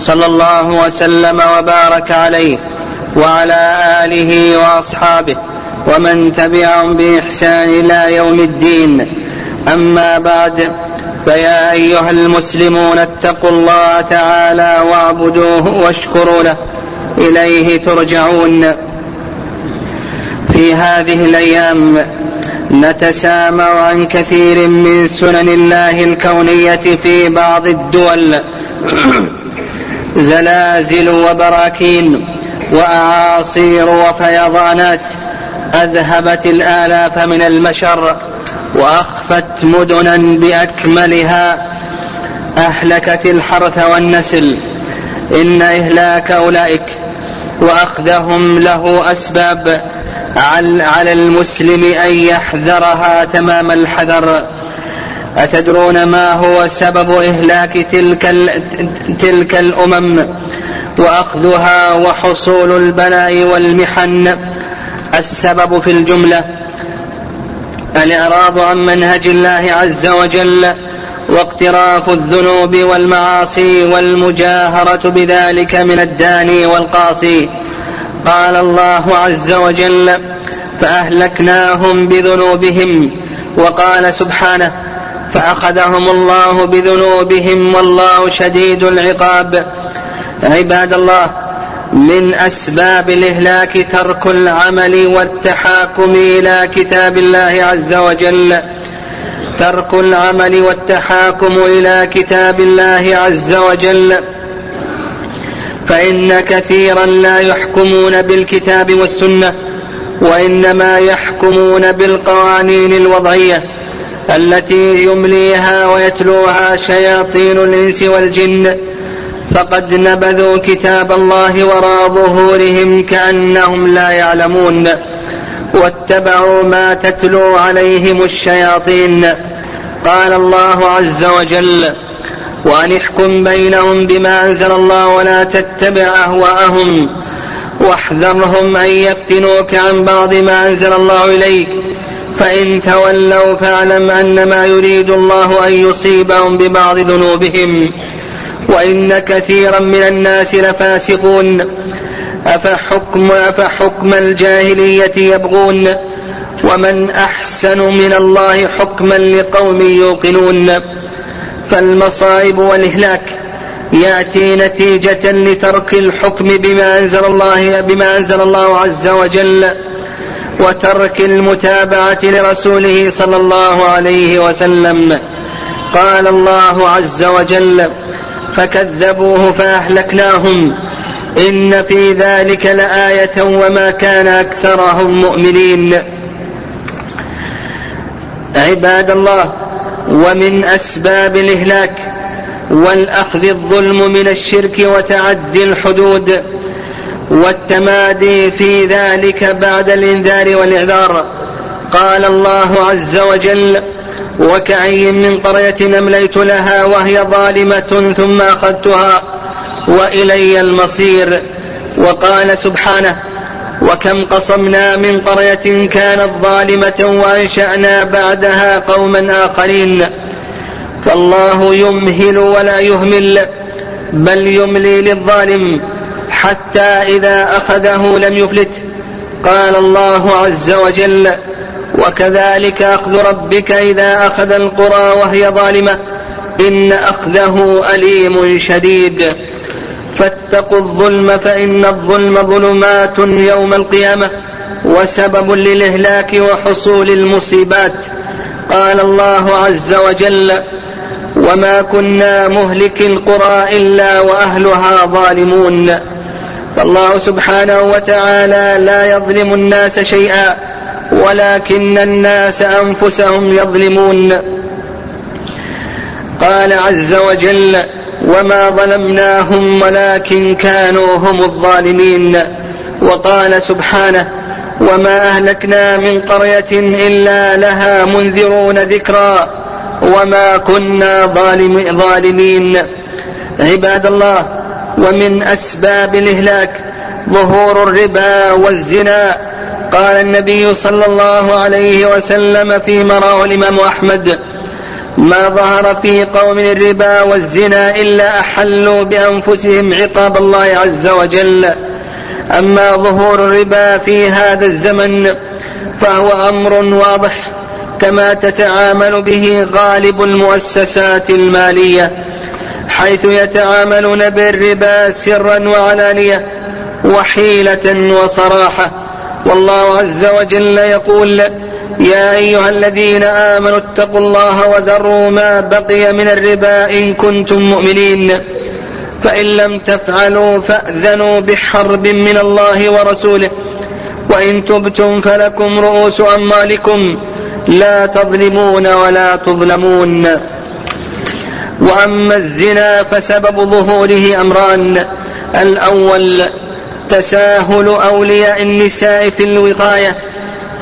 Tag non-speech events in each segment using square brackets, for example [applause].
صلى الله وسلم وبارك عليه وعلى آله وأصحابه ومن تبعهم بإحسان إلى يوم الدين. أما بعد فيا أيها المسلمون اتقوا الله تعالى واعبدوه واشكروا له. إليه ترجعون. في هذه الأيام نتسامع عن كثير من سنن الله الكونية في بعض الدول. [clears throat] زلازل وبراكين وأعاصير وفيضانات أذهبت الآلاف من البشر وأخفت مدنا بأكملها أهلكت الحرث والنسل إن إهلاك أولئك وأخذهم له أسباب على المسلم أن يحذرها تمام الحذر أتدرون ما هو سبب إهلاك تلك تلك الأمم؟ وأخذها وحصول البلاء والمحن. السبب في الجملة الإعراض عن منهج الله عز وجل واقتراف الذنوب والمعاصي والمجاهرة بذلك من الداني والقاصي. قال الله عز وجل فأهلكناهم بذنوبهم. وقال سبحانه فأخذهم الله بذنوبهم والله شديد العقاب. عباد الله من أسباب الإهلاك ترك العمل والتحاكم إلى كتاب الله عز وجل. ترك العمل والتحاكم إلى كتاب الله عز وجل. فإن كثيرا لا يحكمون بالكتاب والسنة وإنما يحكمون بالقوانين الوضعية. التي يمليها ويتلوها شياطين الإنس والجن. فقد نبذوا كتاب الله وراء ظهورهم كأنهم لا يعلمون. واتبعوا ما تتلو عليهم الشياطين. قال الله عز وجل وأن احكم بينهم بما أنزل الله ولا تتبع أهواءهم. واحذرهم أن يفتنوك عن بعض ما أنزل الله إليك. فإن تولوا فاعلم أنما يريد الله أن يصيبهم ببعض ذنوبهم وإن كثيرا من الناس لفاسقون. أفحكم أفحكم الجاهلية يبغون؟ ومن أحسن من الله حكما لقوم يوقنون؟ فالمصائب والإهلاك يأتي نتيجة لترك الحكم بما أنزل الله بما أنزل الله عز وجل. وترك المتابعة لرسوله صلى الله عليه وسلم. قال الله عز وجل فكذبوه فأهلكناهم. إن في ذلك لآية وما كان أكثرهم مؤمنين. عباد الله ومن أسباب الإهلاك والأخذ الظلم من الشرك وتعدي الحدود والتمادي في ذلك بعد الإنذار والإعذار. قال الله عز وجل وكأي من قرية أمليت لها وهي ظالمة ثم أخذتها وإلي المصير. وقال سبحانه وكم قصمنا من قرية كانت ظالمة وأنشأنا بعدها قوما آخرين. فالله يمهل ولا يهمل بل يملي للظالم. حتى إذا أخذه لم يفلت. قال الله عز وجل وكذلك أخذ ربك إذا أخذ القرى وهي ظالمة. إن أخذه أليم شديد. فاتقوا الظلم فإن الظلم ظلمات يوم القيامة وسبب للإهلاك وحصول المصيبات. قال الله عز وجل وما كنا مهلك القرى إلا وأهلها ظالمون. فالله سبحانه وتعالى لا يظلم الناس شيئا ولكن الناس أنفسهم يظلمون. قال عز وجل وما ظلمناهم ولكن كانوا هم الظالمين. وقال سبحانه وما أهلكنا من قرية إلا لها منذرون ذكرا وما كنا ظالم ظالمين. عباد الله ومن أسباب الإهلاك ظهور الربا والزنا. قال النبي صلى الله عليه وسلم فيما رواه الإمام أحمد ما ظهر في قوم الربا والزنا إلا أحلوا بأنفسهم عقاب الله عز وجل. أما ظهور الربا في هذا الزمن فهو أمر واضح كما تتعامل به غالب المؤسسات المالية. حيث يتعاملون بالربا سرا وعلانية وحيلة وصراحة. والله عز وجل يقول يا أيها الذين آمنوا اتقوا الله وذروا ما بقي من الربا إن كنتم مؤمنين. فإن لم تفعلوا فأذنوا بحرب من الله ورسوله. وإن تبتم فلكم رؤوس أموالكم. لا تظلمون ولا تظلمون. وأما الزنا فسبب ظهوره أمران. الأول تساهل أولياء النساء في الوقاية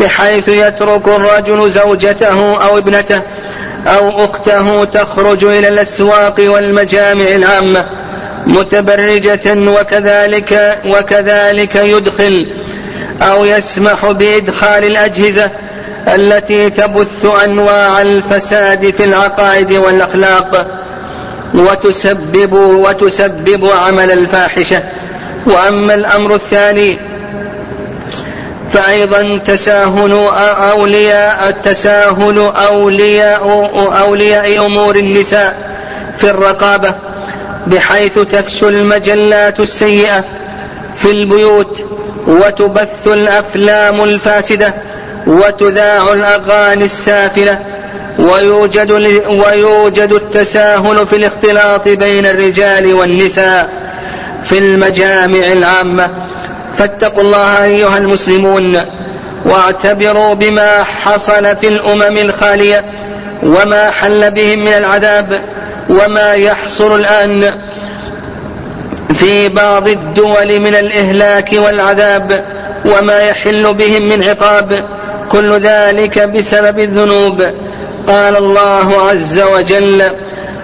بحيث يترك الرجل زوجته أو ابنته أو أخته تخرج إلى الأسواق والمجامع العامة متبرجة وكذلك وكذلك يدخل أو يسمح بإدخال الأجهزة التي تبث أنواع الفساد في العقائد والأخلاق. وتسبب وتسبب عمل الفاحشة. وأما الأمر الثاني فأيضا تساهل أولياء التساهل أولياء أولياء أمور النساء في الرقابة بحيث تفشو المجلات السيئة في البيوت وتبث الأفلام الفاسدة وتذاع الأغاني السافلة ويوجد, ويوجد التساهل في الاختلاط بين الرجال والنساء في المجامع العامة. فاتقوا الله أيها المسلمون واعتبروا بما حصل في الأمم الخالية وما حل بهم من العذاب وما يحصل الآن في بعض الدول من الإهلاك والعذاب وما يحل بهم من عقاب. كل ذلك بسبب الذنوب. قال الله عز وجل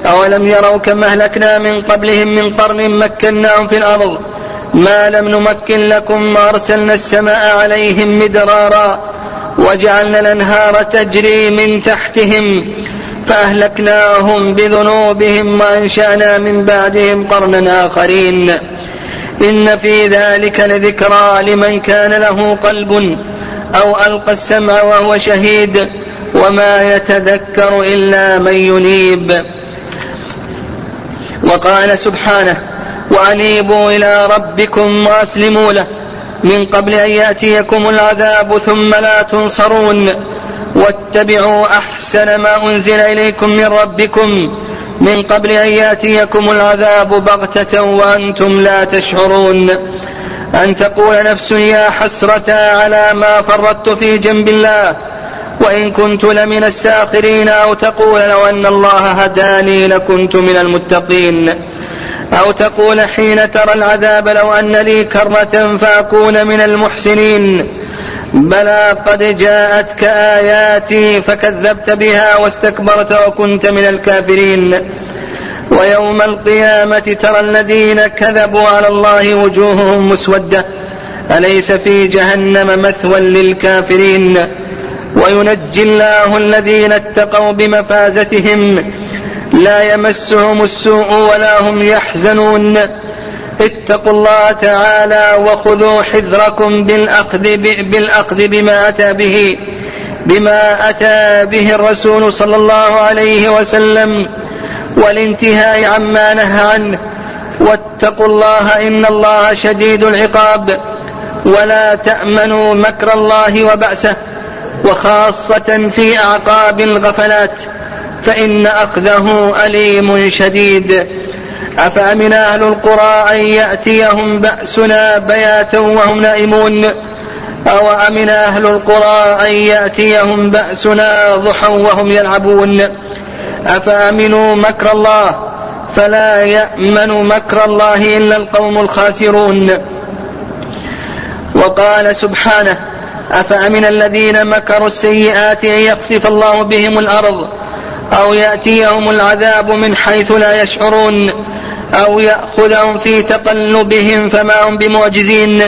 أولم يروا كما أهلكنا من قبلهم من قرن مكناهم في الأرض ما لم نمكن لكم أرسلنا السماء عليهم مدرارا وجعلنا الأنهار تجري من تحتهم فأهلكناهم بذنوبهم وأنشأنا من بعدهم قرنا آخرين. إن في ذلك لذكرى لمن كان له قلب أو ألقى السمع وهو شهيد. وما يتذكر إلا من ينيب. وقال سبحانه وأنيبوا إلى ربكم وأسلموا له. من قبل أن يأتيكم العذاب ثم لا تنصرون. واتبعوا أحسن ما أنزل إليكم من ربكم. من قبل أن يأتيكم العذاب بغتة وأنتم لا تشعرون. أن تقول نفس يا حسرة على ما فرطت في جنب الله. وإن كنت لمن الساخرين أو تقول لو أن الله هداني لكنت من المتقين أو تقول حين ترى العذاب لو أن لي كرة فأكون من المحسنين بلى قد جاءتك آياتي فكذبت بها واستكبرت وكنت من الكافرين ويوم القيامة ترى الذين كذبوا على الله وجوههم مسودة أليس في جهنم مثوى للكافرين وينجي الله الذين اتقوا بمفازتهم لا يمسهم السوء ولا هم يحزنون. اتقوا الله تعالى وخذوا حذركم بالأخذ, بالأخذ بما أتى به بما أتى به الرسول صلى الله عليه وسلم والانتهاء عما نهى عنه. واتقوا الله إن الله شديد العقاب. ولا تأمنوا مكر الله وبأسه. وخاصة في أعقاب الغفلات فإن أخذه أليم شديد. أفأمن أهل القرى أن يأتيهم بأسنا بياتا وهم نائمون؟ أو أمن أهل القرى أن يأتيهم بأسنا ضحى وهم يلعبون؟ أفأمنوا مكر الله؟ فلا يأمن مكر الله إلا القوم الخاسرون. وقال سبحانه أفأمن الذين مكروا السيئات أن يخسف الله بهم الأرض أو يأتيهم العذاب من حيث لا يشعرون أو يأخذهم في تقلبهم فما هم بمعجزين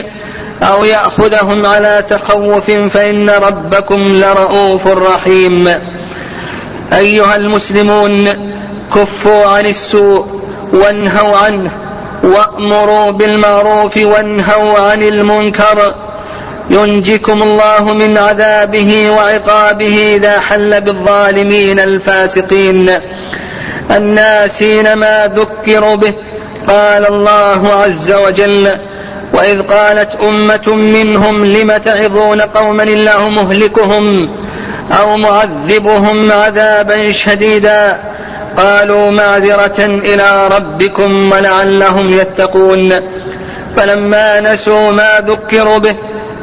أو يأخذهم على تخوف فإن ربكم لرؤوف رحيم أيها المسلمون كفوا عن السوء وانهوا عنه وأمروا بالمعروف وانهوا عن المنكر ينجكم الله من عذابه وعقابه إذا حل بالظالمين الفاسقين. الناسين ما ذكروا به. قال الله عز وجل وإذ قالت أمة منهم لم تعظون قوما الله مهلكهم أو معذبهم عذابا شديدا؟ قالوا معذرة إلى ربكم ولعلهم يتقون. فلما نسوا ما ذكروا به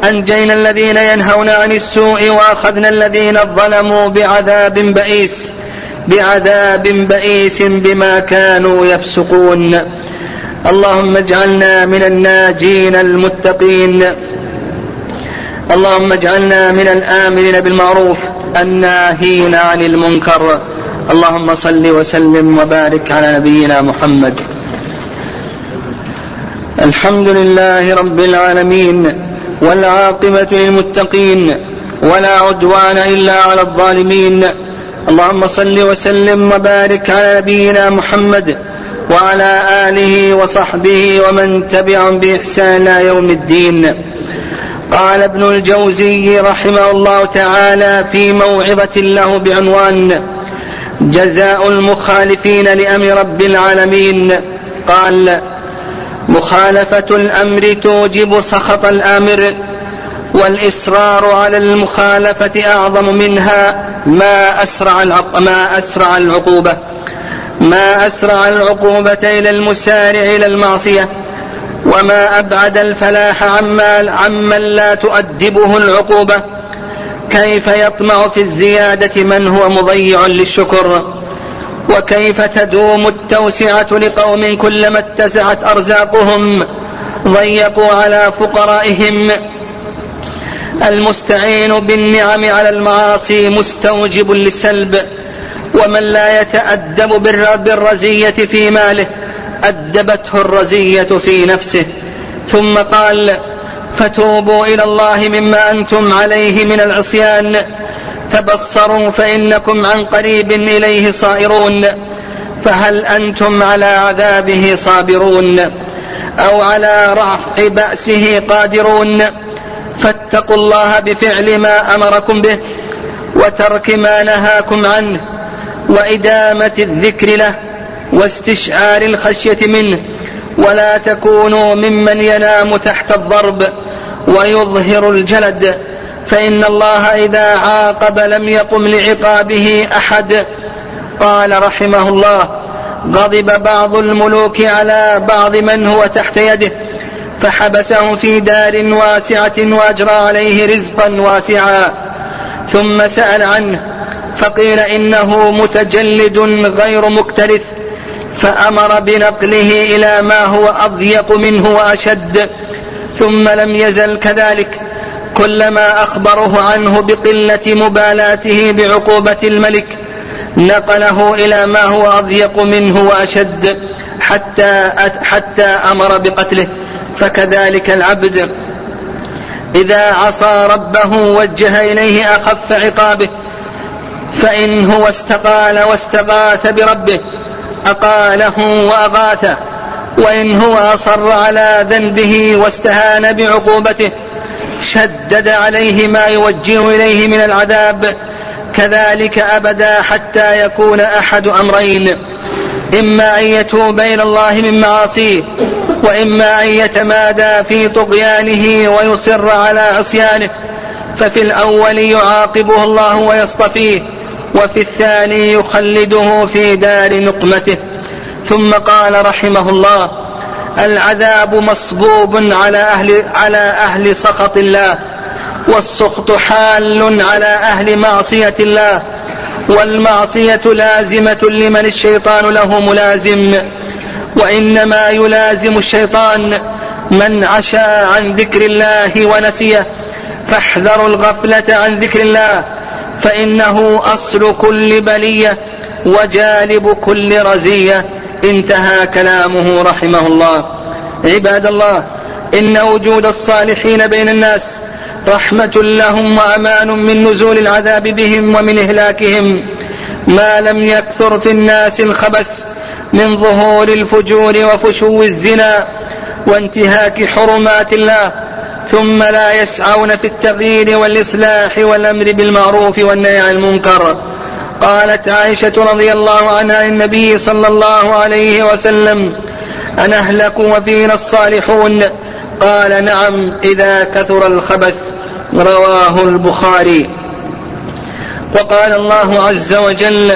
أنجينا الذين ينهون عن السوء وأخذنا الذين ظلموا بعذاب بئيس بعذاب بئيس بما كانوا يفسقون. اللهم اجعلنا من الناجين المتقين. اللهم اجعلنا من الآمرين بالمعروف الناهين عن المنكر. اللهم صل وسلم وبارك على نبينا محمد. الحمد لله رب العالمين. والعاقبة للمتقين ولا عدوان إلا على الظالمين. اللهم صل وسلم وبارك على نبينا محمد وعلى آله وصحبه ومن تبعهم بإحسان إلى يوم الدين. قال ابن الجوزي رحمه الله تعالى في موعظة له بعنوان جزاء المخالفين لأمر رب العالمين. قال مخالفة الأمر توجب سخط الآمر والإصرار على المخالفة أعظم منها ما أسرع ما أسرع العقوبة. ما أسرع العقوبة إلى المسارع إلى المعصية وما أبعد الفلاح عما عمن لا تؤدبه العقوبة. كيف يطمع في الزيادة من هو مضيع للشكر؟ وكيف تدوم التوسعة لقوم كلما اتسعت أرزاقهم ضيقوا على فقرائهم؟ المستعين بالنعم على المعاصي مستوجب للسلب ومن لا يتأدب بالرزية في ماله أدبته الرزية في نفسه. ثم قال فتوبوا إلى الله مما أنتم عليه من العصيان تبصروا فإنكم عن قريب إليه صائرون فهل أنتم على عذابه صابرون أو على رفع بأسه قادرون فاتقوا الله بفعل ما أمركم به وترك ما نهاكم عنه وإدامة الذكر له واستشعار الخشية منه ولا تكونوا ممن ينام تحت الضرب ويظهر الجلد فإن الله إذا عاقب لم يقم لعقابه أحد. قال رحمه الله غضب بعض الملوك على بعض من هو تحت يده فحبسه في دار واسعة وأجرى عليه رزقا واسعا. ثم سأل عنه فقيل إنه متجلد غير مكترث فأمر بنقله إلى ما هو أضيق منه وأشد ثم لم يزل كذلك. كلما أخبره عنه بقلة مبالاته بعقوبة الملك نقله إلى ما هو أضيق منه وأشد حتى حتى أمر بقتله فكذلك العبد إذا عصى ربه وجه إليه أخف عقابه فإن هو استقال واستغاث بربه أقاله وأغاثه وإن هو أصر على ذنبه واستهان بعقوبته شدد عليه ما يوجه إليه من العذاب. كذلك أبدا حتى يكون أحد أمرين. إما أن يتوب إلى الله من معاصيه وإما أن يتمادى في طغيانه ويصر على عصيانه. ففي الأول يعاقبه الله ويصطفيه وفي الثاني يخلده في دار نقمته. ثم قال رحمه الله العذاب مصبوب على أهل على أهل سخط الله والسخط حال على أهل معصية الله والمعصية لازمة لمن الشيطان له ملازم وإنما يلازم الشيطان من عشى عن ذكر الله ونسيه فاحذروا الغفلة عن ذكر الله فإنه أصل كل بلية وجالب كل رزية. انتهى كلامه رحمه الله. عباد الله إن وجود الصالحين بين الناس رحمة لهم وأمان من نزول العذاب بهم ومن إهلاكهم. ما لم يكثر في الناس الخبث من ظهور الفجور وفشو الزنا وانتهاك حرمات الله ثم لا يسعون في التغيير والإصلاح والأمر بالمعروف والنهي عن المنكر. قالت عائشة رضي الله عنها النبي صلى الله عليه وسلم أنهلك وفينا الصالحون؟ قال نعم إذا كثر الخبث. رواه البخاري. وقال الله عز وجل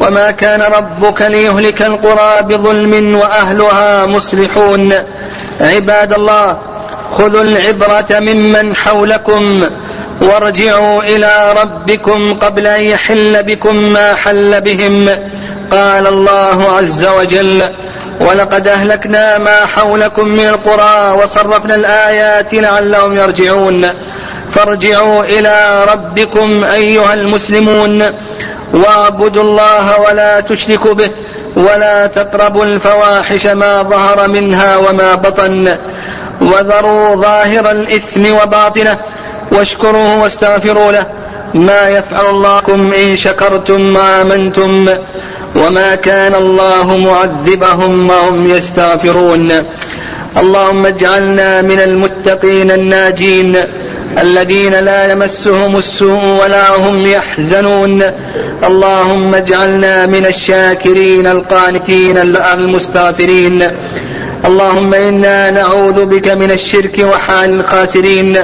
وما كان ربك ليهلك القرى بظلم وأهلها مصلحون. عباد الله خذوا العبرة ممن حولكم وارجعوا إلى ربكم قبل أن يحل بكم ما حل بهم. قال الله عز وجل ولقد أهلكنا ما حولكم من القرى وصرفنا الآيات لعلهم يرجعون. فارجعوا إلى ربكم أيها المسلمون. واعبدوا الله ولا تشركوا به ولا تقربوا الفواحش ما ظهر منها وما بطن. وذروا ظاهر الإثم وباطنه واشكروه واستغفروا له. ما يفعل الله بكم ان شكرتم وامنتم وما كان الله معذبهم وهم يستغفرون. اللهم اجعلنا من المتقين الناجين الذين لا يمسهم السوء ولا هم يحزنون. اللهم اجعلنا من الشاكرين القانتين المستغفرين. اللهم إنا نعوذ بك من الشرك وحال الخاسرين.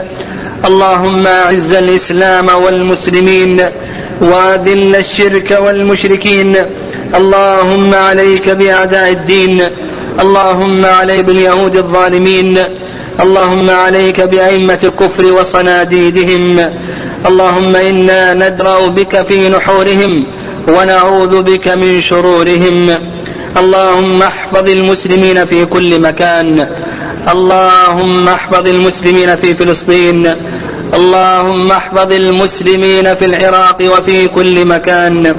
اللهم أعز الإسلام والمسلمين وأذل الشرك والمشركين. اللهم عليك بأعداء الدين. اللهم عليك باليهود الظالمين. اللهم عليك بأئمة الكفر وصناديدهم. اللهم إنا ندرأ بك في نحورهم ونعوذ بك من شرورهم. اللهم احفظ المسلمين في كل مكان. اللهم احفظ المسلمين في فلسطين. اللهم احفظ المسلمين في العراق وفي كل مكان.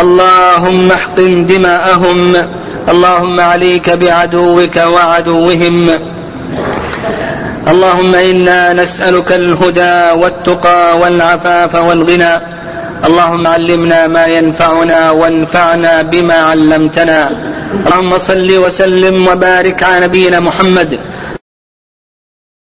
اللهم احقن دماءهم. اللهم عليك بعدوك وعدوهم. اللهم إنا نسألك الهدى والتقى والعفاف والغنى. اللهم علمنا ما ينفعنا وانفعنا بما علمتنا. اللهم صل وسلم وبارك على نبينا محمد.